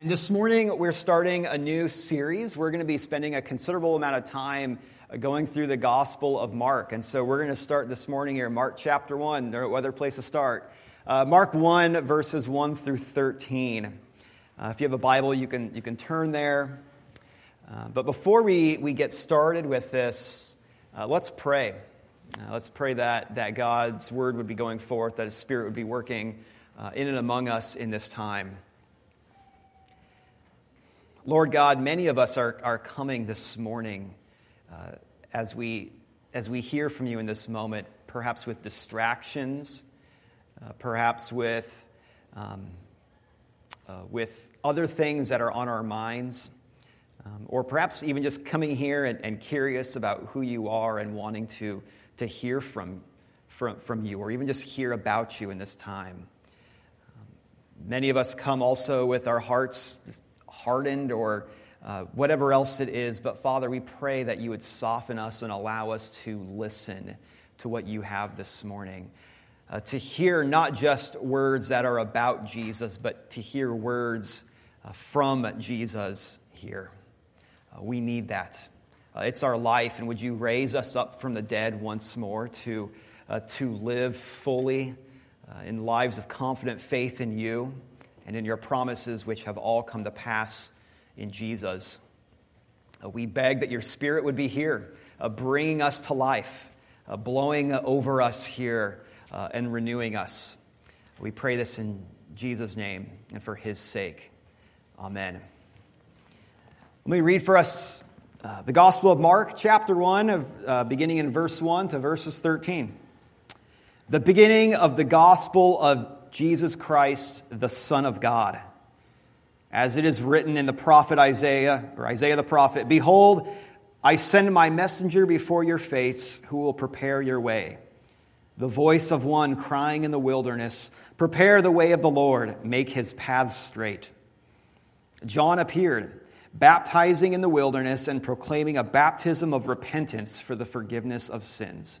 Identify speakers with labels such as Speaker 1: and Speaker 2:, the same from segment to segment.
Speaker 1: This morning, we're starting a new series. We're going to be spending a considerable amount of time uh, going through the Gospel of Mark. And so we're going to start this morning here, Mark chapter 1, no other place to start. Uh, Mark 1, verses 1 through 13. Uh, if you have a Bible, you can, you can turn there. Uh, but before we, we get started with this, uh, let's pray. Uh, let's pray that, that God's word would be going forth, that His Spirit would be working in and among us in this time. Lord God, many of us are, are coming this morning uh, as, we, as we hear from you in this moment, perhaps with distractions, uh, perhaps with, um, uh, with other things that are on our minds, um, or perhaps even just coming here and, and, curious about who you are and wanting to, to hear from, from, from you, or even just hear about you in this time. Um, many of us come also with our hearts hardened or uh, whatever else it is. But Father, we pray that you would soften us and allow us to listen to what you have this morning. Uh, to hear not just words that are about Jesus, but to hear words uh, from Jesus here. Uh, we need that. Uh, it's our life, and would you raise us up from the dead once more to, uh, to live fully in lives of confident faith in you? And in your promises, which have all come to pass in Jesus. Uh, we beg that your Spirit would be here, uh, bringing us to life, uh, blowing over us here, uh, and renewing us. We pray this in Jesus' name and for his sake. Amen. Let me read for us uh, the Gospel of Mark, chapter 1, of, uh, beginning in verse 1 to verses 13. The beginning of the Gospel of Jesus Christ, the Son of God. As it is written in the prophet Isaiah, or Isaiah the prophet Behold, I send my messenger before your face who will prepare your way. The voice of one crying in the wilderness, Prepare the way of the Lord, make his paths straight. John appeared, baptizing in the wilderness and proclaiming a baptism of repentance for the forgiveness of sins.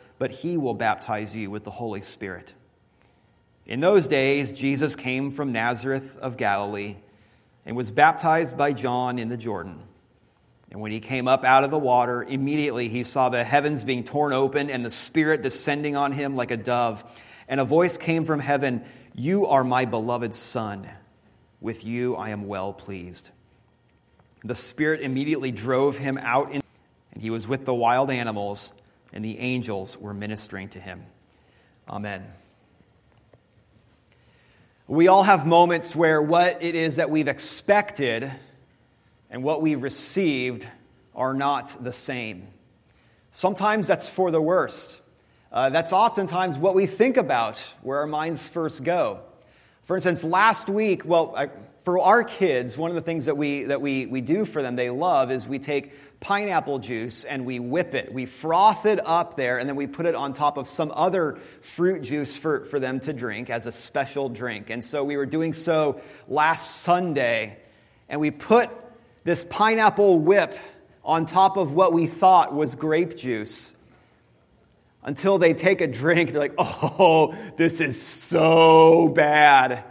Speaker 1: but he will baptize you with the Holy Spirit. In those days, Jesus came from Nazareth of Galilee and was baptized by John in the Jordan. And when he came up out of the water, immediately he saw the heavens being torn open and the Spirit descending on him like a dove. And a voice came from heaven You are my beloved Son. With you I am well pleased. The Spirit immediately drove him out, in, and he was with the wild animals and the angels were ministering to him. Amen. We all have moments where what it is that we've expected and what we received are not the same. Sometimes that's for the worst. Uh, that's oftentimes what we think about, where our minds first go. For instance, last week, well, I, for our kids, one of the things that we, that we, we do for them, they love, is we take pineapple juice and we whip it. We froth it up there and then we put it on top of some other fruit juice for, for them to drink as a special drink. And so we were doing so last Sunday and we put this pineapple whip on top of what we thought was grape juice until they take a drink. They're like, oh, this is so bad.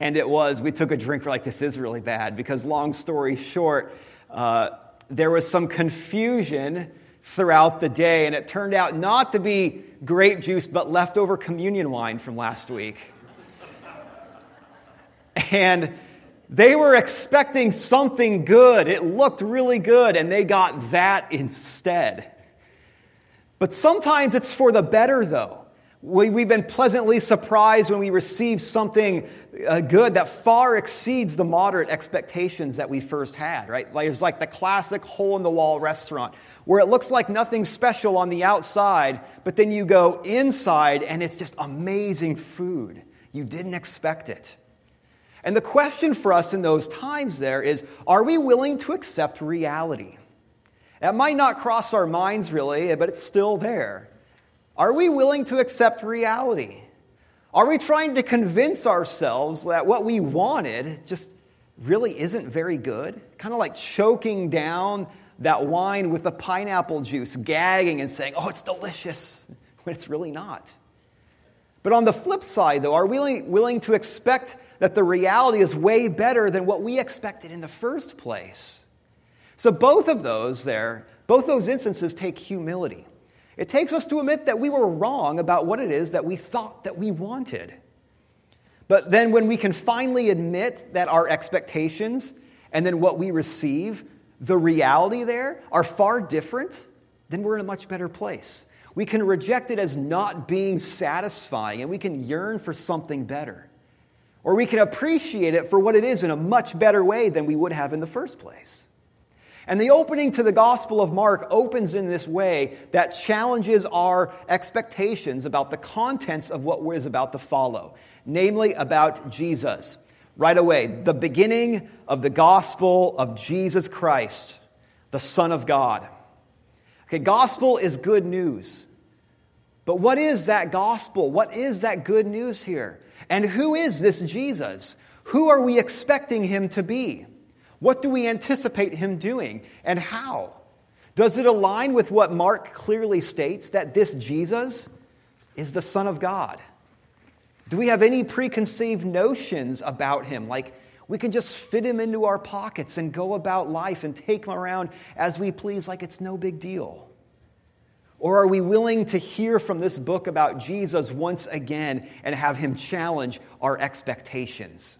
Speaker 1: And it was. We took a drink, we're like, this is really bad. Because, long story short, uh, there was some confusion throughout the day, and it turned out not to be grape juice, but leftover communion wine from last week. and they were expecting something good. It looked really good, and they got that instead. But sometimes it's for the better, though. We, have been pleasantly surprised when we receive something uh, good that far exceeds the moderate expectations that we first had, right? Like, it's like the classic hole in the wall restaurant where it looks like nothing special on the outside, but then you go inside and it's just amazing food. You didn't expect it. And the question for us in those times there is are we willing to accept reality? That might not cross our minds really, but it's still there. Are we willing to accept reality? Are we trying to convince ourselves that what we wanted just really isn't very good? Kind of like choking down that wine with the pineapple juice, gagging and saying, oh, it's delicious, when it's really not. But on the flip side, though, are we willing to expect that the reality is way better than what we expected in the first place? So, both of those there, both those instances take humility. It takes us to admit that we were wrong about what it is that we thought that we wanted. But then, when we can finally admit that our expectations and then what we receive, the reality there, are far different, then we're in a much better place. We can reject it as not being satisfying and we can yearn for something better. Or we can appreciate it for what it is in a much better way than we would have in the first place. And the opening to the Gospel of Mark opens in this way that challenges our expectations about the contents of what is about to follow, namely about Jesus. Right away, the beginning of the gospel of Jesus Christ, the Son of God. Okay, gospel is good news. But what is that gospel? What is that good news here? And who is this Jesus? Who are we expecting him to be? What do we anticipate him doing? And how? Does it align with what Mark clearly states that this Jesus is the Son of God? Do we have any preconceived notions about him? Like we can just fit him into our pockets and go about life and take him around as we please, like it's no big deal? Or are we willing to hear from this book about Jesus once again and have him challenge our expectations?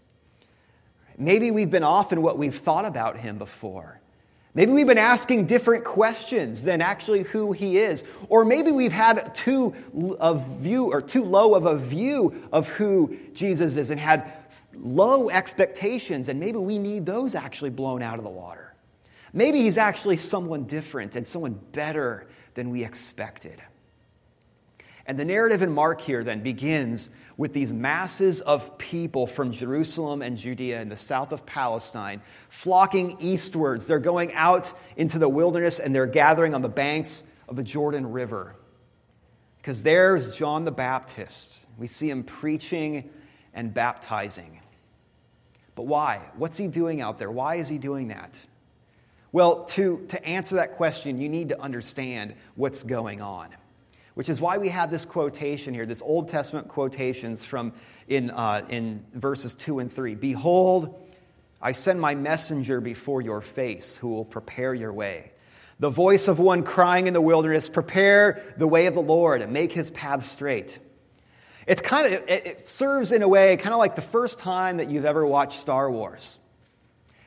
Speaker 1: Maybe we've been off in what we've thought about him before. Maybe we've been asking different questions than actually who he is. Or maybe we've had too a view or too low of a view of who Jesus is and had low expectations, and maybe we need those actually blown out of the water. Maybe he's actually someone different and someone better than we expected. And the narrative in Mark here then begins with these masses of people from Jerusalem and Judea in the south of Palestine flocking eastwards. They're going out into the wilderness and they're gathering on the banks of the Jordan River. Because there's John the Baptist. We see him preaching and baptizing. But why? What's he doing out there? Why is he doing that? Well, to, to answer that question, you need to understand what's going on which is why we have this quotation here, this Old Testament quotations from in, uh, in verses 2 and 3. Behold, I send my messenger before your face who will prepare your way. The voice of one crying in the wilderness, prepare the way of the Lord and make his path straight. It's kind of, it, it serves in a way kind of like the first time that you've ever watched Star Wars.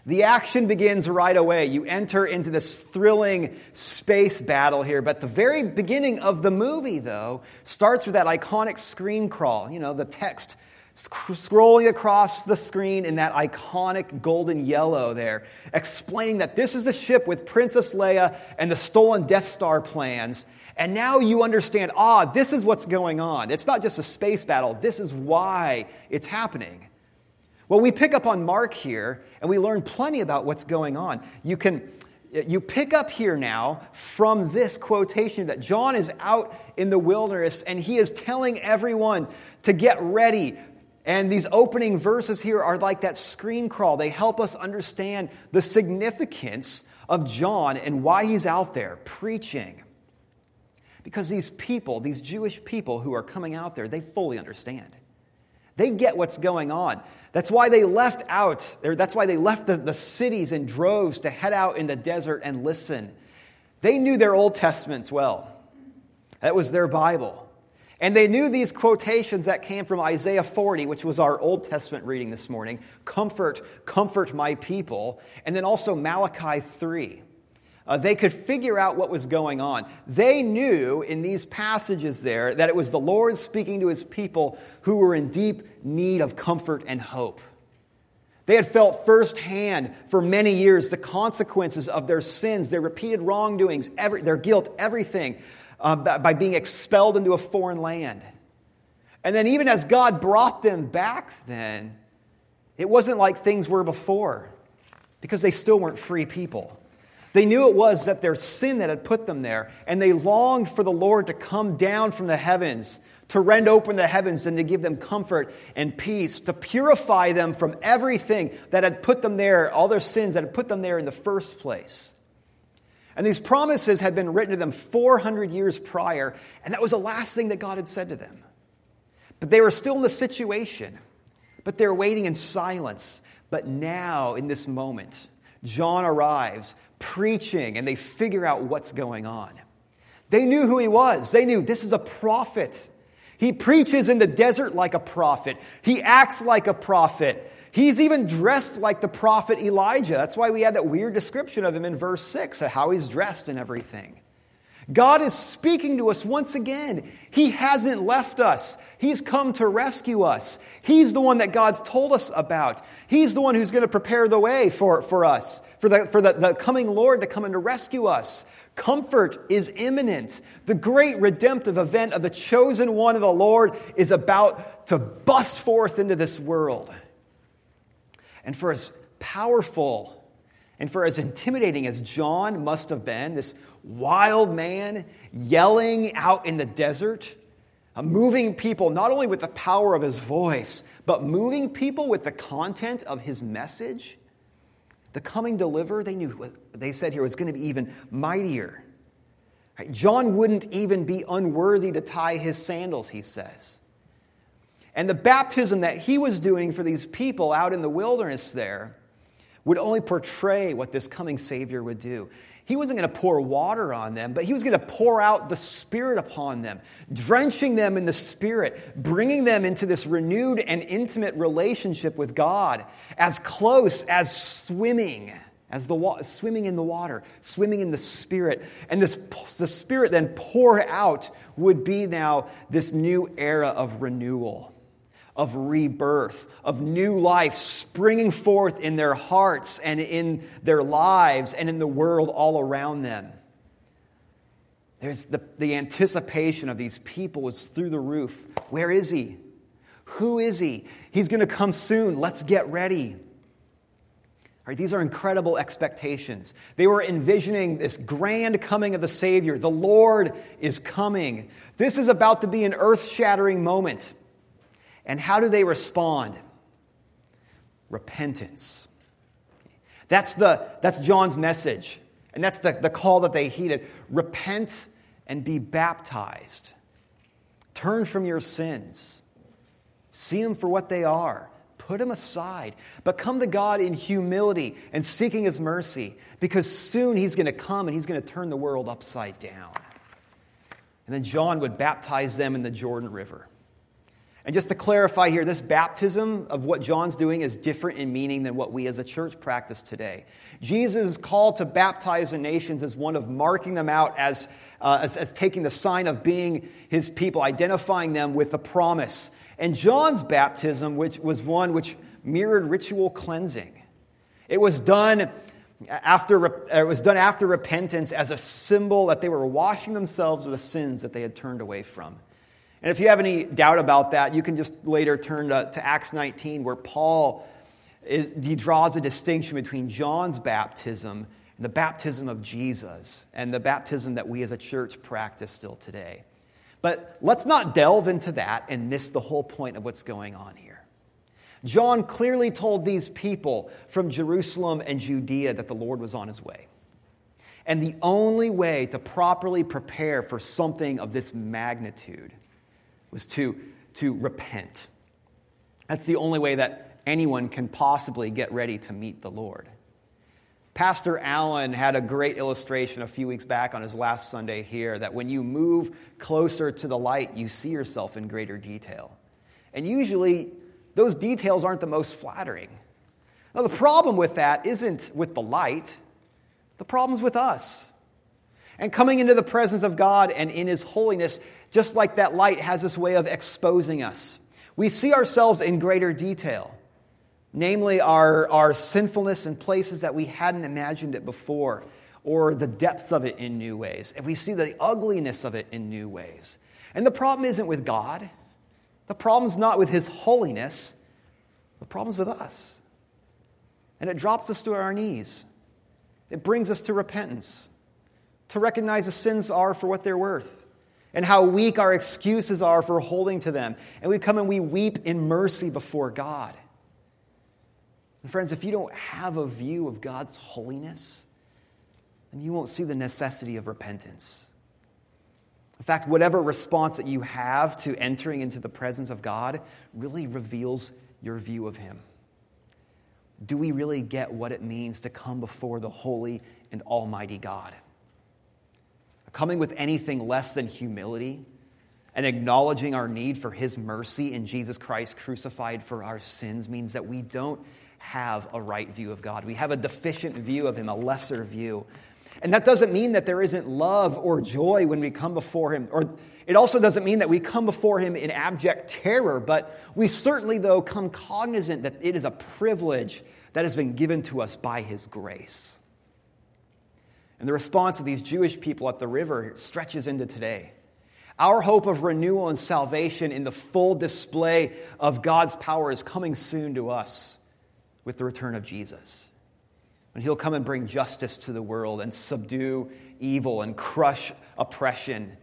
Speaker 1: The action begins right away. You enter into this thrilling space battle here. But the very beginning of the movie, though, starts with that iconic screen crawl. You know, the text scrolling across the screen in that iconic golden yellow there, explaining that this is the ship with Princess Leia and the stolen Death Star plans. And now you understand ah, this is what's going on. It's not just a space battle, this is why it's happening. Well, we pick up on Mark here and we learn plenty about what's going on. You can you pick up here now from this quotation that John is out in the wilderness and he is telling everyone to get ready. And these opening verses here are like that screen crawl. They help us understand the significance of John and why he's out there preaching. Because these people, these Jewish people who are coming out there, they fully understand. They get what's going on. That's why they left out, that's why they left the, the cities in droves to head out in the desert and listen. They knew their Old Testaments well. That was their Bible. And they knew these quotations that came from Isaiah 40, which was our Old Testament reading this morning comfort, comfort my people. And then also Malachi 3. Uh, they could figure out what was going on. They knew in these passages there that it was the Lord speaking to his people who were in deep need of comfort and hope. They had felt firsthand for many years the consequences of their sins, their repeated wrongdoings, every, their guilt, everything, uh, by being expelled into a foreign land. And then, even as God brought them back, then, It wasn't like things were before because they still weren't free people. They knew it was that their sin that had put them there, and they longed for the Lord to come down from the heavens, to rend open the heavens, and to give them comfort and peace, to purify them from everything that had put them there, all their sins that had put them there in the first place. And these promises had been written to them 400 years prior, and that was the last thing that God had said to them. But they were still in the situation, but they're waiting in silence. But now, in this moment, John arrives preaching, and they figure out what's going on. They knew who he was, they knew this is a prophet. He preaches in the desert like a prophet, he acts like a prophet. He's even dressed like the prophet Elijah. That's why we had that weird description of him in verse 6, of how he's dressed and everything. God is speaking to us once again. He hasn't left us. He's come to rescue us. He's the one that God's told us about. He's the one who's going to prepare the way for, for us, for, the, for the, the coming Lord to come and to rescue us. Comfort is imminent. The great redemptive event of the chosen one of the Lord is about to bust forth into this world. And for as powerful and for as intimidating as John must have been, this wild man yelling out in the desert, uh, moving people not only with the power of his voice, but moving people with the content of his message, the coming deliverer, they knew they said here was going to be even mightier. John wouldn't even be unworthy to tie his sandals, he says. And the baptism that he was doing for these people out in the wilderness there would only portray what this coming Savior would do. He wasn't going to pour water on them, but he was going to pour out the Spirit upon them, drenching them in the Spirit, bringing them into this renewed and intimate relationship with God, as close as swimming, as the wa- swimming in the water, swimming in the Spirit. And this, the Spirit then poured out would be now this new era of renewal of rebirth, of new life springing forth in their hearts and in their lives and in the world all around them. There's the, the anticipation of these people was through the roof. Where is he? Who is he? He's going to come soon. Let's get ready. All right, these are incredible expectations. They were envisioning this grand coming of the Savior. The Lord is coming. This is about to be an earth shattering moment. And how do they respond? Repentance. That's, the, that's John's message. And that's the, the call that they heeded. Repent and be baptized. Turn from your sins. See them for what they are. Put them aside. But come to God in humility and seeking His mercy because soon He's going to come and He's going to turn the world upside down. And then John would baptize them in the Jordan River. And just to clarify here, this baptism of what John's doing is different in meaning than what we as a church practice today. Jesus' call to baptize the nations is one of marking them out as, uh, as, as taking the sign of being his people, identifying them with the promise. And John's baptism, which was one which mirrored ritual cleansing, it was done after, it was done after repentance as a symbol that they were washing themselves of the sins that they had turned away from. And if you have any doubt about that, you can just later turn to, to Acts 19, where Paul is, he draws a distinction between John's baptism and the baptism of Jesus, and the baptism that we as a church practice still today. But let's not delve into that and miss the whole point of what's going on here. John clearly told these people from Jerusalem and Judea that the Lord was on his way. And the only way to properly prepare for something of this magnitude was to, to repent. That's the only way that anyone can possibly get ready to meet the Lord. Pastor Allen had a great illustration a few weeks back on his last Sunday here that when you move closer to the light, you see yourself in greater detail. And usually, those details aren't the most flattering. Now, the problem with that isn't with the light, the problem's with us. And coming into the presence of God and in His holiness, just like that light has this way of exposing us. We see ourselves in greater detail, namely our, our sinfulness in places that we hadn't imagined it before, or the depths of it in new ways. And we see the ugliness of it in new ways. And the problem isn't with God, the problem's not with His holiness. The problem's with us. And it drops us to our knees. It brings us to repentance, to recognize the sins are for what they're worth, and how weak our excuses are for holding to them. And we come and we weep in mercy before God. And friends, if you don't have a view of God's holiness, then you won't see the necessity of repentance. In fact, whatever response that you have to entering into the presence of God really reveals your view of Him. Do we really get what it means to come before the holy and almighty God? Coming with anything less than humility and acknowledging our need for His mercy in Jesus Christ crucified for our sins means that we don't have a right view of God. We have a deficient view of Him, a lesser view. And that doesn't mean that there isn't love or joy when we come before Him. Or it also doesn't mean that we come before Him in abject terror, but we certainly, though, come cognizant that it is a privilege that has been given to us by His grace. And the response of these Jewish people at the river stretches into today. Our hope of renewal and salvation in the full display of God's power is coming soon to us with the return of Jesus when he'll come and bring justice to the world and subdue evil and crush oppression,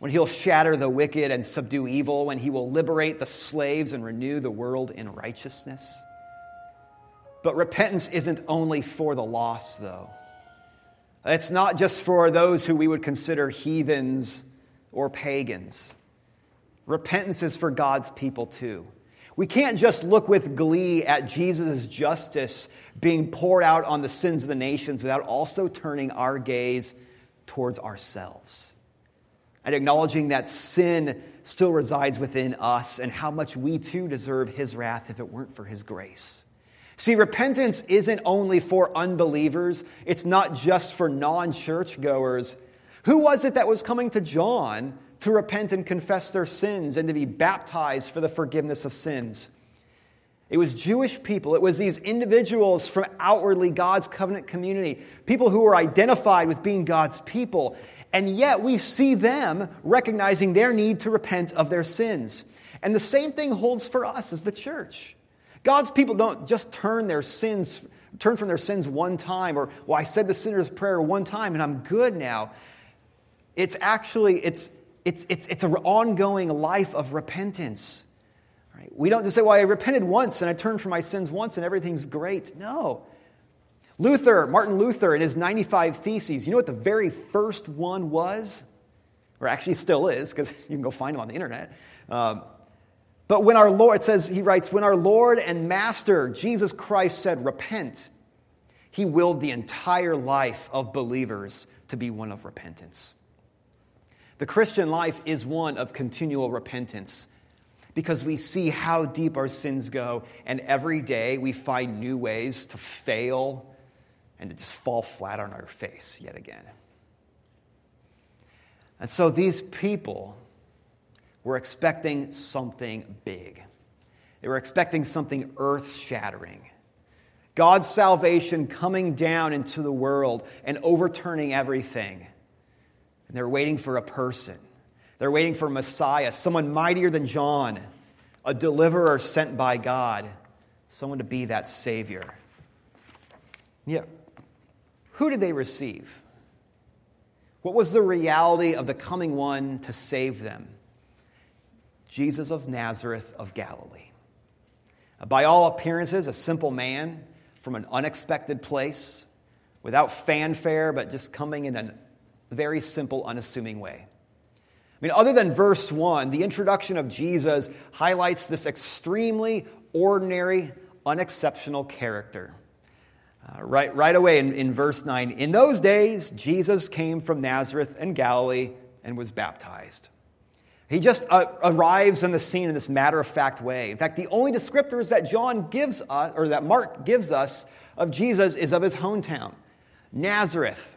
Speaker 1: when he'll shatter the wicked and subdue evil, when he will liberate the slaves and renew the world in righteousness. But repentance isn't only for the lost, though. It's not just for those who we would consider heathens or pagans. Repentance is for God's people too. We can't just look with glee at Jesus' justice being poured out on the sins of the nations without also turning our gaze towards ourselves and acknowledging that sin still resides within us and how much we too deserve his wrath if it weren't for his grace. See, repentance isn't only for unbelievers, it's not just for non churchgoers. Who was it that was coming to John to repent and confess their sins and to be baptized for the forgiveness of sins. It was Jewish people. It was these individuals from outwardly God's covenant community, people who were identified with being God's people. And yet we see them recognizing their need to repent of their sins. And the same thing holds for us as the church. God's people don't just turn their sins, turn from their sins one time, or, well, I said the sinner's prayer one time and I'm good now. It's actually, it's, it's, it's, it's an ongoing life of repentance. Right? We don't just say, well, I repented once and I turned from my sins once and everything's great. No. Luther, Martin Luther, in his 95 Theses, you know what the very first one was? Or actually still is, because you can go find them on the internet. Um, but when our Lord, it says, he writes, when our Lord and Master, Jesus Christ, said, repent, he willed the entire life of believers to be one of repentance. The Christian life is one of continual repentance because we see how deep our sins go, and every day we find new ways to fail and to just fall flat on our face yet again. And so these people were expecting something big. They were expecting something earth shattering. God's salvation coming down into the world and overturning everything. And they're waiting for a person. They're waiting for Messiah, someone mightier than John, a deliverer sent by God, someone to be that Savior. Yeah. Who did they receive? What was the reality of the coming one to save them? Jesus of Nazareth of Galilee. By all appearances, a simple man from an unexpected place, without fanfare, but just coming in a very simple, unassuming way. I mean, other than verse 1, the introduction of Jesus highlights this extremely ordinary, unexceptional character. Uh, right, right away in, in verse 9, in those days, Jesus came from Nazareth and Galilee and was baptized. He just uh, arrives on the scene in this matter of fact way. In fact, the only descriptors that John gives us, or that Mark gives us of Jesus, is of his hometown Nazareth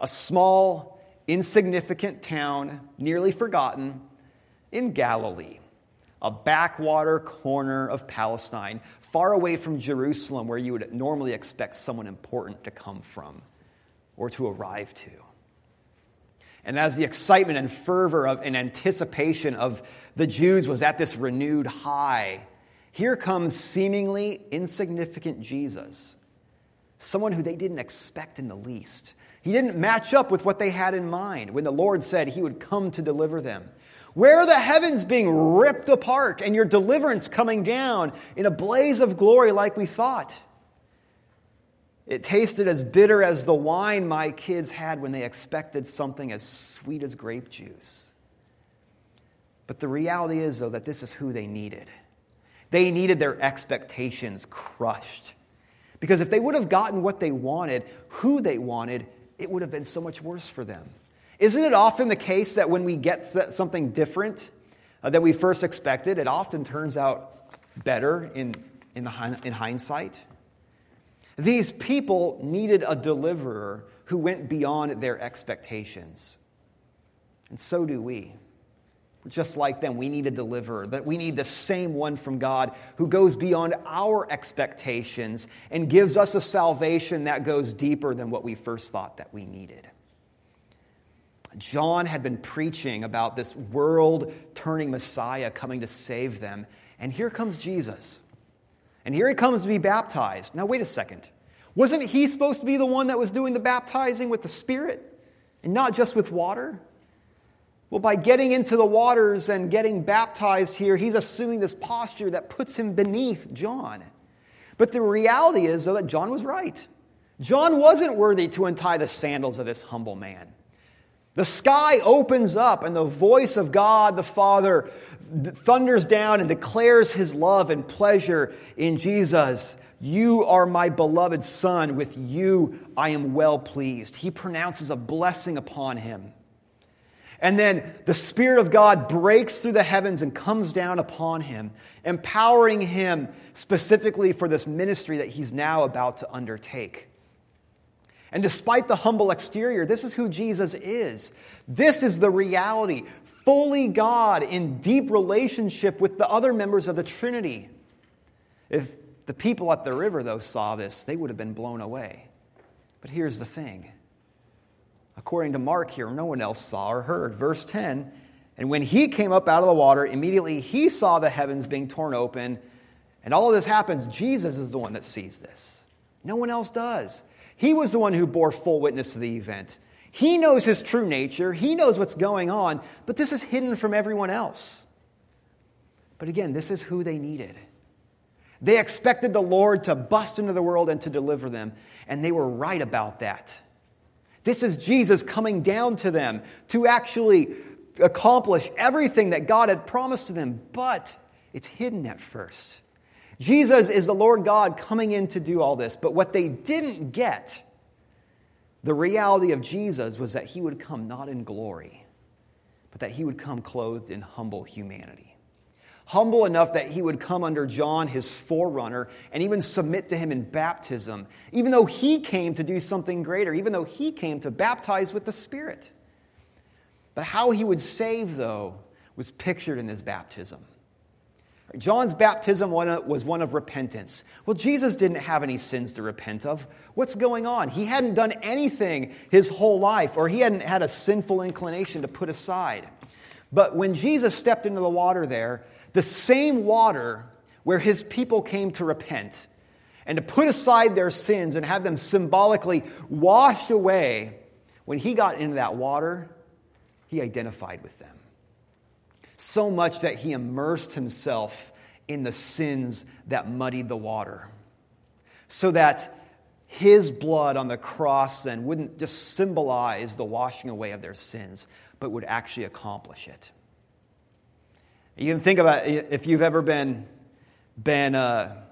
Speaker 1: a small, insignificant town, nearly forgotten, in Galilee, a backwater corner of Palestine, far away from Jerusalem, where you would normally expect someone important to come from or to arrive to. And as the excitement and fervor of, and anticipation of the Jews was at this renewed high, Here comes seemingly insignificant Jesus, someone who they didn't expect in the least. He didn't match up with what they had in mind when the Lord said he would come to deliver them. Where are the heavens being ripped apart and your deliverance coming down in a blaze of glory like we thought? It tasted as bitter as the wine my kids had when they expected something as sweet as grape juice. But the reality is, though, that this is who they needed. They needed their expectations crushed. Because if they would have gotten what they wanted, who they wanted, it would have been so much worse for them. Isn't it often the case that when we get something different uh, than we first expected, it often turns out better in, in, the, in hindsight? These people needed a deliverer who went beyond their expectations. And so do we. Just like them, we need a deliverer, that we need the same one from God who goes beyond our expectations and gives us a salvation that goes deeper than what we first thought that we needed. John had been preaching about this world turning Messiah coming to save them, and here comes Jesus. And here he comes to be baptized. Now, wait a second. Wasn't he supposed to be the one that was doing the baptizing with the Spirit and not just with water? Well, by getting into the waters and getting baptized here, he's assuming this posture that puts him beneath John. But the reality is, though, that John was right. John wasn't worthy to untie the sandals of this humble man. The sky opens up, and the voice of God the Father thunders down and declares his love and pleasure in Jesus. You are my beloved Son. With you I am well pleased. He pronounces a blessing upon him. And then the Spirit of God breaks through the heavens and comes down upon him, empowering him specifically for this ministry that he's now about to undertake. And despite the humble exterior, this is who Jesus is. This is the reality. Fully God in deep relationship with the other members of the Trinity. If the people at the river, though, saw this, they would have been blown away. But here's the thing According to Mark here, no one else saw or heard. Verse 10 And when he came up out of the water, immediately he saw the heavens being torn open. And all of this happens. Jesus is the one that sees this. No one else does. He was the one who bore full witness to the event. He knows his true nature, he knows what's going on, but this is hidden from everyone else. But again, this is who they needed. They expected the Lord to bust into the world and to deliver them, and they were right about that. This is Jesus coming down to them to actually accomplish everything that God had promised to them, but it's hidden at first. Jesus is the Lord God coming in to do all this, but what they didn't get, the reality of Jesus was that he would come not in glory, but that he would come clothed in humble humanity humble enough that he would come under John, his forerunner, and even submit to him in baptism, even though he came to do something greater, even though he came to baptize with the Spirit. But how he would save, though, was pictured in his baptism. John's baptism uh, was one of repentance. Well, Jesus didn't have any sins to repent of. What's going on? He hadn't done anything his whole life, or he hadn't had a sinful inclination to put aside. But when Jesus stepped into the water there, the same water where his people came to repent and to put aside their sins and have them symbolically washed away, when he got into that water, he identified with them. So much that he immersed himself in the sins that muddied the water. So that his blood on the cross then wouldn't just symbolize the washing away of their sins, but would actually accomplish it. You can think about if you've ever been, been, uh,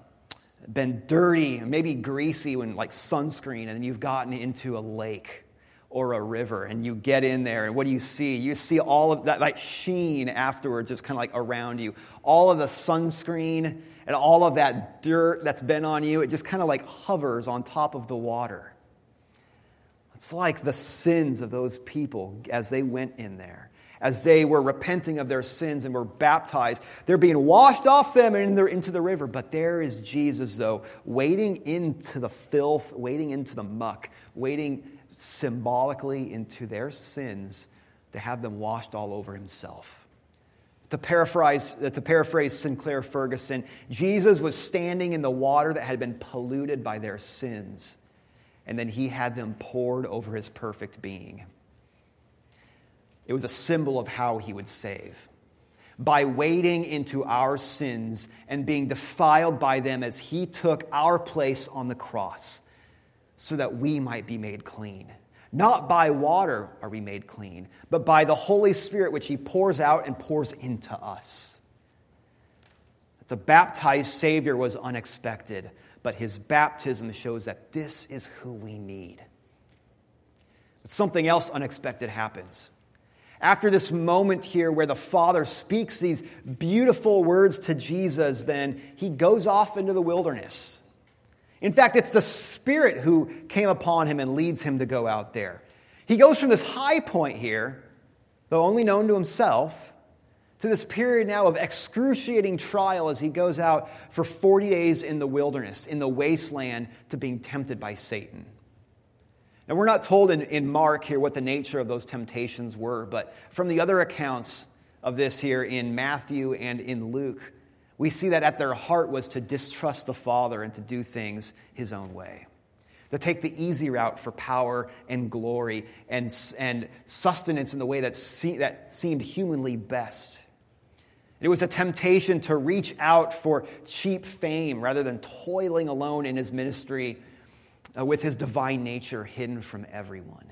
Speaker 1: been dirty, maybe greasy when like sunscreen, and you've gotten into a lake or a river and you get in there and what do you see you see all of that like sheen afterwards just kind of like around you all of the sunscreen and all of that dirt that's been on you it just kind of like hovers on top of the water it's like the sins of those people as they went in there as they were repenting of their sins and were baptized. They're being washed off them and they're into the river. But there is Jesus, though, wading into the filth, wading into the muck, wading symbolically into their sins to have them washed all over himself. To paraphrase, uh, to paraphrase Sinclair Ferguson, Jesus was standing in the water that had been polluted by their sins, and then he had them poured over his perfect being. It was a symbol of how he would save. By wading into our sins and being defiled by them as he took our place on the cross so that we might be made clean. Not by water are we made clean, but by the Holy Spirit, which He pours out and pours into us. The baptized Savior was unexpected, but His baptism shows that this is who we need. But something else unexpected happens. After this moment here where the Father speaks these beautiful words to Jesus, then He goes off into the wilderness. In fact, it's the Spirit who came upon him and leads him to go out there. He goes from this high point here, though only known to himself, to this period now of excruciating trial as he goes out for 40 days in the wilderness, in the wasteland, to being tempted by Satan. Now, we're not told in, in Mark here what the nature of those temptations were, but from the other accounts of this here in Matthew and in Luke, we see that at their heart was to distrust the Father and to do things his own way. To take the easy route for power and glory and, and sustenance in the way that, se- that seemed humanly best. It was a temptation to reach out for cheap fame rather than toiling alone in his ministry uh, with his divine nature hidden from everyone.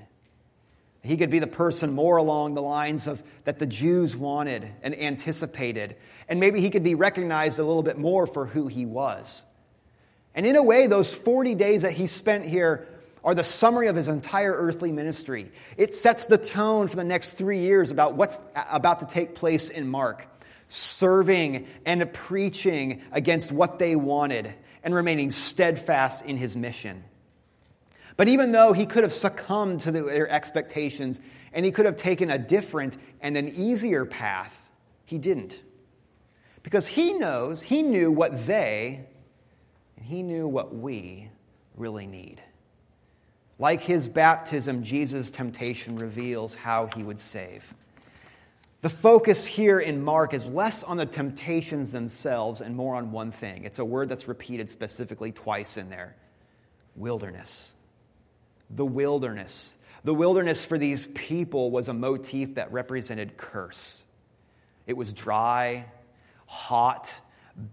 Speaker 1: He could be the person more along the lines of that the Jews wanted and anticipated. And maybe he could be recognized a little bit more for who he was. And in a way, those 40 days that he spent here are the summary of his entire earthly ministry. It sets the tone for the next three years about what's about to take place in Mark serving and preaching against what they wanted and remaining steadfast in his mission. But even though he could have succumbed to their expectations and he could have taken a different and an easier path, he didn't. Because he knows, he knew what they, and he knew what we really need. Like his baptism, Jesus' temptation reveals how he would save. The focus here in Mark is less on the temptations themselves and more on one thing. It's a word that's repeated specifically twice in there wilderness the wilderness. The wilderness for these people was a motif that represented curse. It was dry, hot,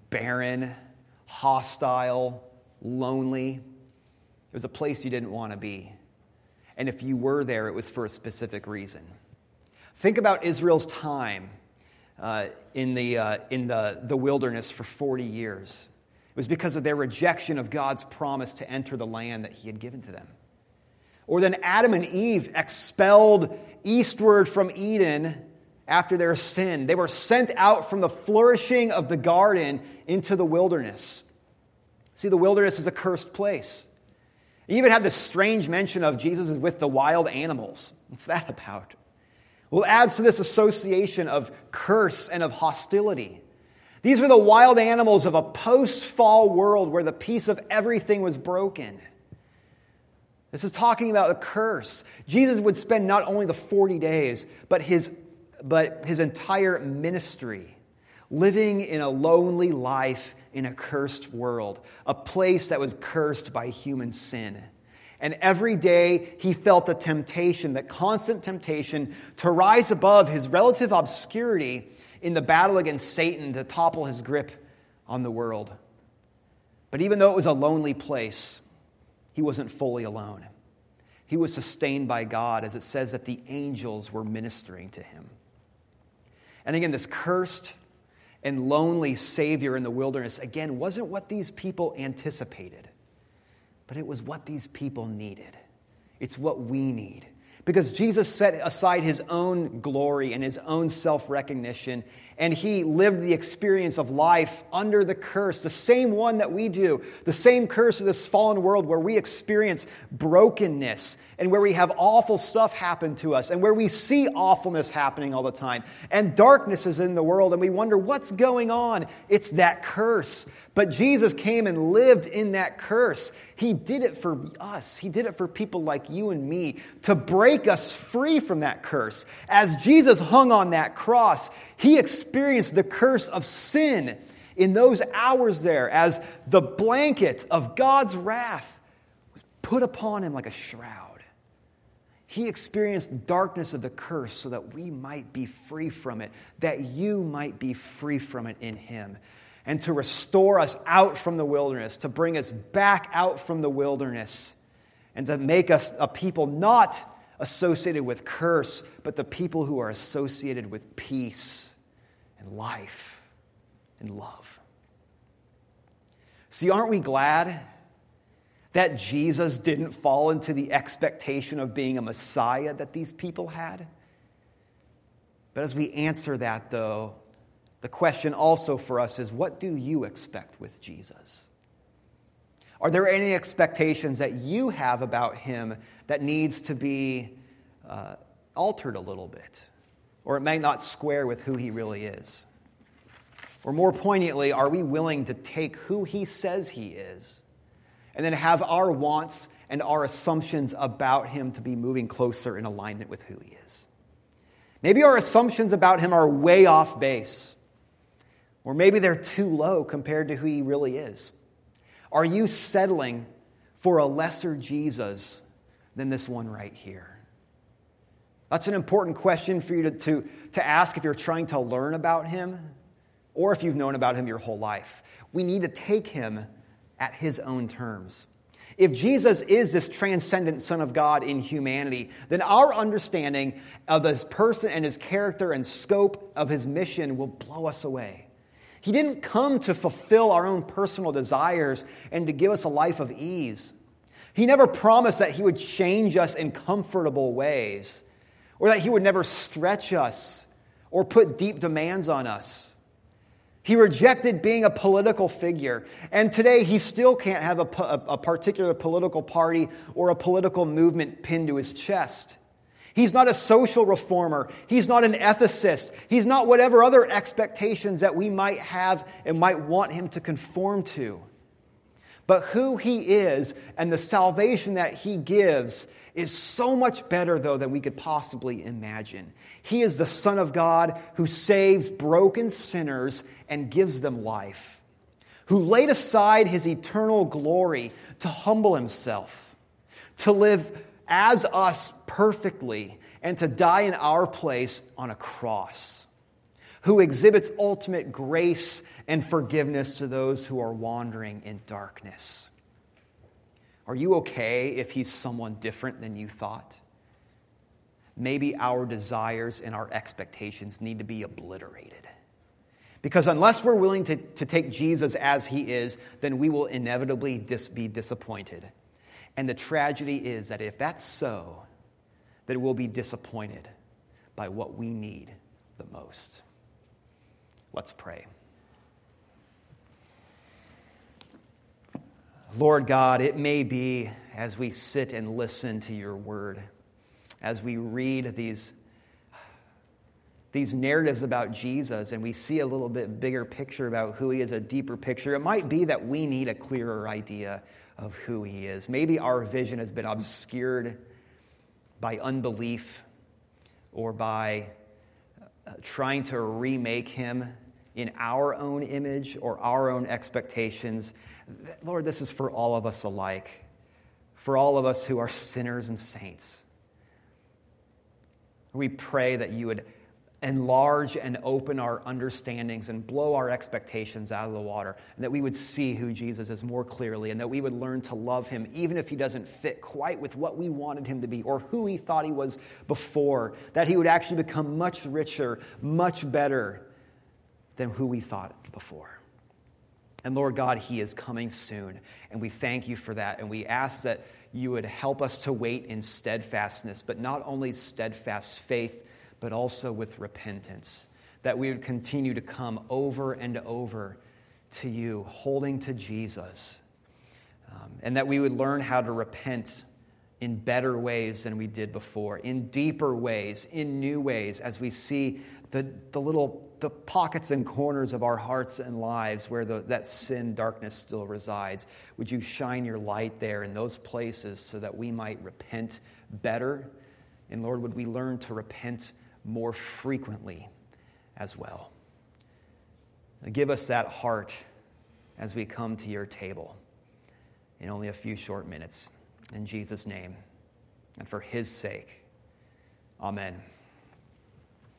Speaker 1: barren, hostile, lonely. It was a place you didn't want to be. And if you were there, it was for a specific reason. Think about Israel's time uh, in, the, uh, in the, the wilderness for 40 years. It was because of their rejection of God's promise to enter the land that He had given to them. Or then Adam and Eve expelled eastward from Eden after their sin. They were sent out from the flourishing of the garden into the wilderness. See, the wilderness is a cursed place. You even have this strange mention of Jesus is with the wild animals. What's that about? Well, it adds to this association of curse and of hostility. These were the wild animals of a post fall world where the peace of everything was broken. This is talking about a curse. Jesus would spend not only the 40 days, but his, but his entire ministry living in a lonely life in a cursed world, a place that was cursed by human sin. And every day he felt the temptation, that constant temptation, to rise above his relative obscurity in the battle against Satan to topple his grip on the world. But even though it was a lonely place, he wasn't fully alone. He was sustained by God, as it says that the angels were ministering to him. And again, this cursed and lonely Savior in the wilderness, again, wasn't what these people anticipated, but it was what these people needed. It's what we need. Because Jesus set aside his own glory and his own self recognition, and he lived the experience of life under the curse, the same one that we do, the same curse of this fallen world where we experience brokenness and where we have awful stuff happen to us and where we see awfulness happening all the time. And darkness is in the world, and we wonder what's going on. It's that curse. But Jesus came and lived in that curse. He did it for us. He did it for people like you and me to break us free from that curse. As Jesus hung on that cross, he experienced the curse of sin in those hours there as the blanket of God's wrath was put upon him like a shroud. He experienced darkness of the curse so that we might be free from it, that you might be free from it in Him, and to restore us out from the wilderness, to bring us back out from the wilderness, and to make us a people not associated with curse, but the people who are associated with peace and life and love. See, aren't we glad that Jesus didn't fall into the expectation of being a Messiah that these people had. But as we answer that, though, the question also for us is what do you expect with Jesus? Are there any expectations that you have about him that needs to be uh, altered a little bit? Or it may not square with who he really is? Or more poignantly, are we willing to take who he says he is and then have our wants and our assumptions about him to be moving closer in alignment with who he is. Maybe our assumptions about him are way off base, or maybe they're too low compared to who he really is. Are you settling for a lesser Jesus than this one right here? That's an important question for you to, to, to ask if you're trying to learn about him or if you've known about him your whole life. We need to take him at his own terms. If Jesus is this transcendent Son of God in humanity, then our understanding of this person and his character and scope of his mission will blow us away. He didn't come to fulfill our own personal desires and to give us a life of ease. He never promised that he would change us in comfortable ways or that he would never stretch us or put deep demands on us. He rejected being a political figure. And today, he still can't have a, a, particular political party or a political movement pinned to his chest. He's not a social reformer. He's not an ethicist. He's not whatever other expectations that we might have and might want him to conform to. But who he is and the salvation that he gives is so much better, though, than we could possibly imagine. He is the Son of God who saves broken sinners and gives them life, who laid aside his eternal glory to humble himself, to live as us perfectly, and to die in our place on a cross, who exhibits ultimate grace and forgiveness to those who are wandering in darkness. Are you okay if he's someone different than you thought? maybe our desires and our expectations need to be obliterated. Because unless we're willing to, to take Jesus as he is, then we will inevitably dis- be disappointed. And the tragedy is that if that's so, that we'll be disappointed by what we need the most. Let's pray. Lord God, it may be as we sit and listen to your word as we read these, these narratives about Jesus and we see a little bit bigger picture about who he is, a deeper picture, it might be that we need a clearer idea of who he is. Maybe our vision has been obscured by unbelief or by uh, trying to remake him in our own image or our own expectations. Lord, this is for all of us alike, for all of us who are sinners and saints. We pray that you would enlarge and open our understandings and blow our expectations out of the water, and that we would see who Jesus is more clearly, and that we would learn to love him even if he doesn't fit quite with what we wanted him to be or who he thought he was before, that he would actually become much richer, much better than who we thought before. And Lord God, he is coming soon, and we thank you for that, and we ask that you would help us to wait in steadfastness, but not only steadfast faith, but also with repentance. That we would continue to come over and over to you, holding to Jesus. Um, and that we would learn how to repent in better ways than we did before, in deeper ways, in new ways, as we see the, the little the pockets and corners of our hearts and lives where the, that sin darkness still resides. Would you shine your light there in those places so that we might repent better? And Lord, would we learn to repent more frequently as well? Give us that heart as we come to your table in only a few short minutes. In Jesus' name and for his sake. Amen.